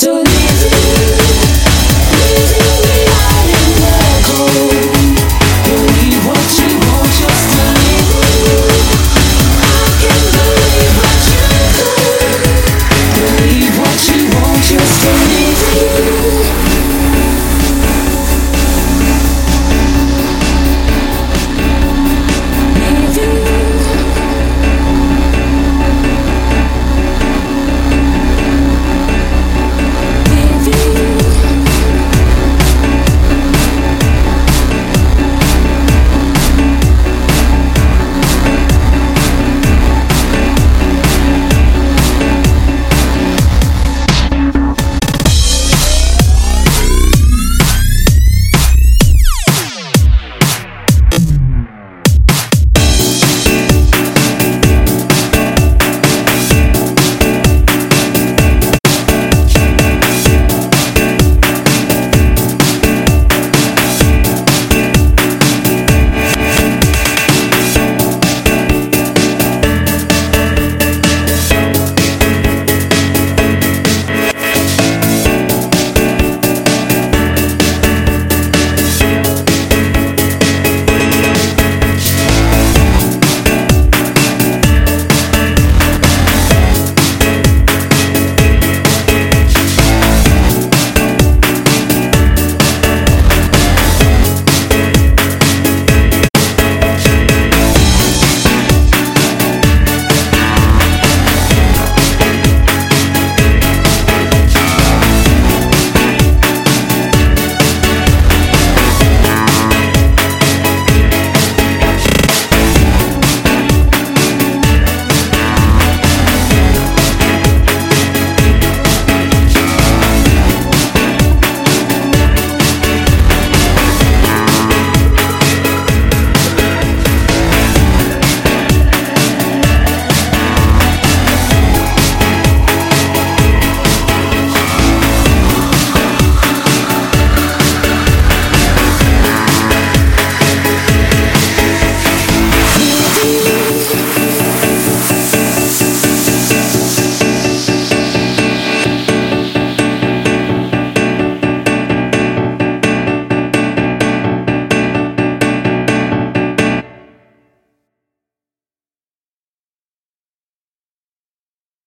to.